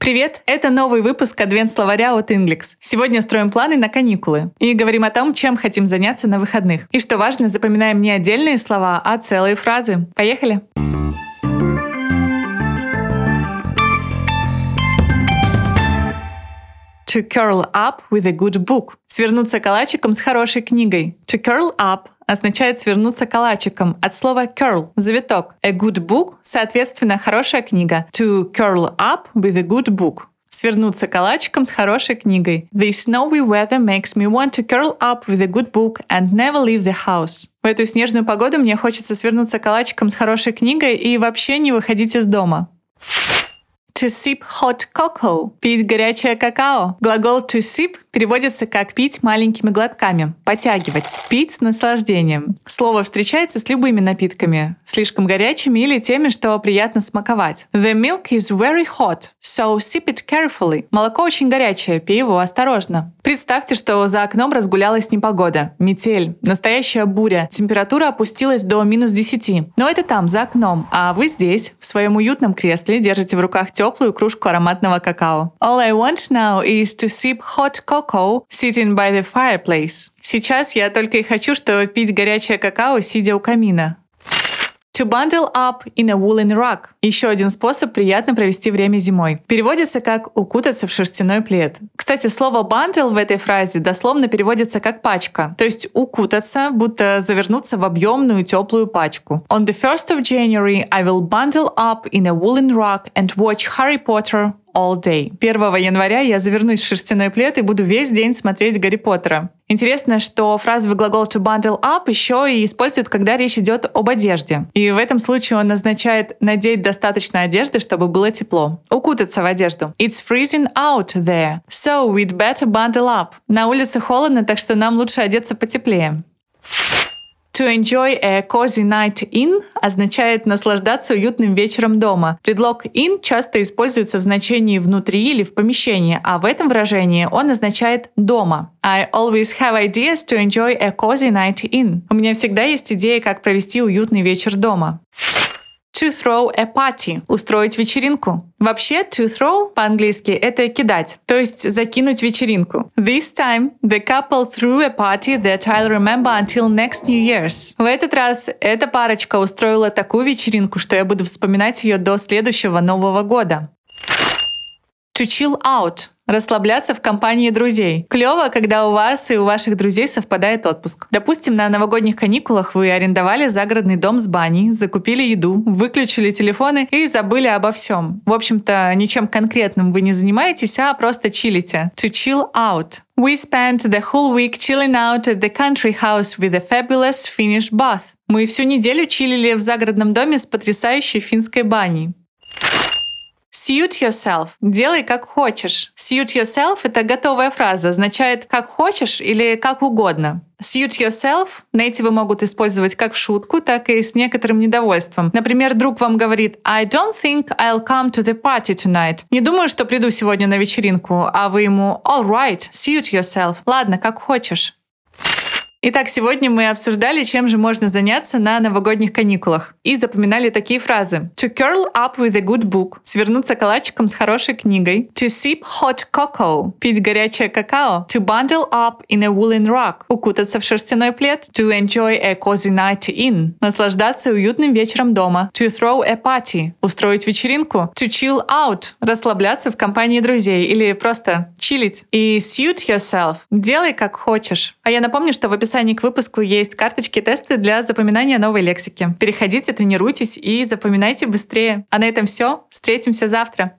Привет! Это новый выпуск Адвент-словаря от Inglix. Сегодня строим планы на каникулы и говорим о том, чем хотим заняться на выходных. И что важно, запоминаем не отдельные слова, а целые фразы. Поехали! To curl up with a good book. Свернуться калачиком с хорошей книгой. To curl up означает свернуться калачиком от слова curl – завиток. A good book – соответственно, хорошая книга. To curl up with a good book свернуться калачиком с хорошей книгой. The snowy weather makes me want to curl up with a good book and never leave the house. В эту снежную погоду мне хочется свернуться калачиком с хорошей книгой и вообще не выходить из дома. To sip hot cocoa – пить горячее какао. Глагол to sip переводится как пить маленькими глотками, потягивать, пить с наслаждением. Слово встречается с любыми напитками, слишком горячими или теми, что приятно смаковать. The milk is very hot, so sip it carefully. Молоко очень горячее, пей его осторожно. Представьте, что за окном разгулялась непогода, метель, настоящая буря, температура опустилась до минус 10. Но это там, за окном, а вы здесь, в своем уютном кресле, держите в руках теплую кружку ароматного какао. All I want now is to sip hot cocoa sitting by the fireplace. Сейчас я только и хочу, что пить горячее какао, сидя у камина. To bundle up in a woolen rug. Еще один способ приятно провести время зимой. Переводится как укутаться в шерстяной плед. Кстати, слово bundle в этой фразе дословно переводится как пачка, то есть укутаться, будто завернуться в объемную теплую пачку. On the 1st of January, I will bundle up in a woolen rug and watch Harry Potter all day. 1 января я завернусь в шерстяной плед и буду весь день смотреть Гарри Поттера. Интересно, что фразовый глагол to bundle up еще и используют, когда речь идет об одежде. И в этом случае он означает надеть достаточно одежды, чтобы было тепло. Укутаться в одежду. It's freezing out there, so we'd better bundle up. На улице холодно, так что нам лучше одеться потеплее. To enjoy a cozy night in означает наслаждаться уютным вечером дома. Предлог in часто используется в значении внутри или в помещении, а в этом выражении он означает дома. I always have ideas to enjoy a cozy night in. У меня всегда есть идеи, как провести уютный вечер дома. To throw a party – устроить вечеринку. Вообще, to throw по-английски – это кидать, то есть закинуть вечеринку. This time, the couple threw a party that I'll remember until next New Year's. В этот раз эта парочка устроила такую вечеринку, что я буду вспоминать ее до следующего Нового года. To chill out расслабляться в компании друзей. Клево, когда у вас и у ваших друзей совпадает отпуск. Допустим, на новогодних каникулах вы арендовали загородный дом с баней, закупили еду, выключили телефоны и забыли обо всем. В общем-то, ничем конкретным вы не занимаетесь, а просто чилите. To chill out. We spent the whole week chilling out at the country house with a fabulous Finnish bath. Мы всю неделю чилили в загородном доме с потрясающей финской баней. Suit yourself. Делай как хочешь. Suit yourself — это готовая фраза, означает как хочешь или как угодно. Suit yourself нейтивы могут использовать как в шутку, так и с некоторым недовольством. Например, друг вам говорит «I don't think I'll come to the party tonight». Не думаю, что приду сегодня на вечеринку, а вы ему «All right, suit yourself». Ладно, как хочешь. Итак, сегодня мы обсуждали, чем же можно заняться на новогодних каникулах. И запоминали такие фразы. To curl up with a good book. Свернуться калачиком с хорошей книгой. To sip hot cocoa. Пить горячее какао. To bundle up in a woolen rug. Укутаться в шерстяной плед. To enjoy a cozy night in. Наслаждаться уютным вечером дома. To throw a party. Устроить вечеринку. To chill out. Расслабляться в компании друзей. Или просто чилить. И suit yourself. Делай как хочешь. А я напомню, что в описании к выпуску есть карточки-тесты для запоминания новой лексики. Переходите, тренируйтесь и запоминайте быстрее. А на этом все. Встретимся завтра.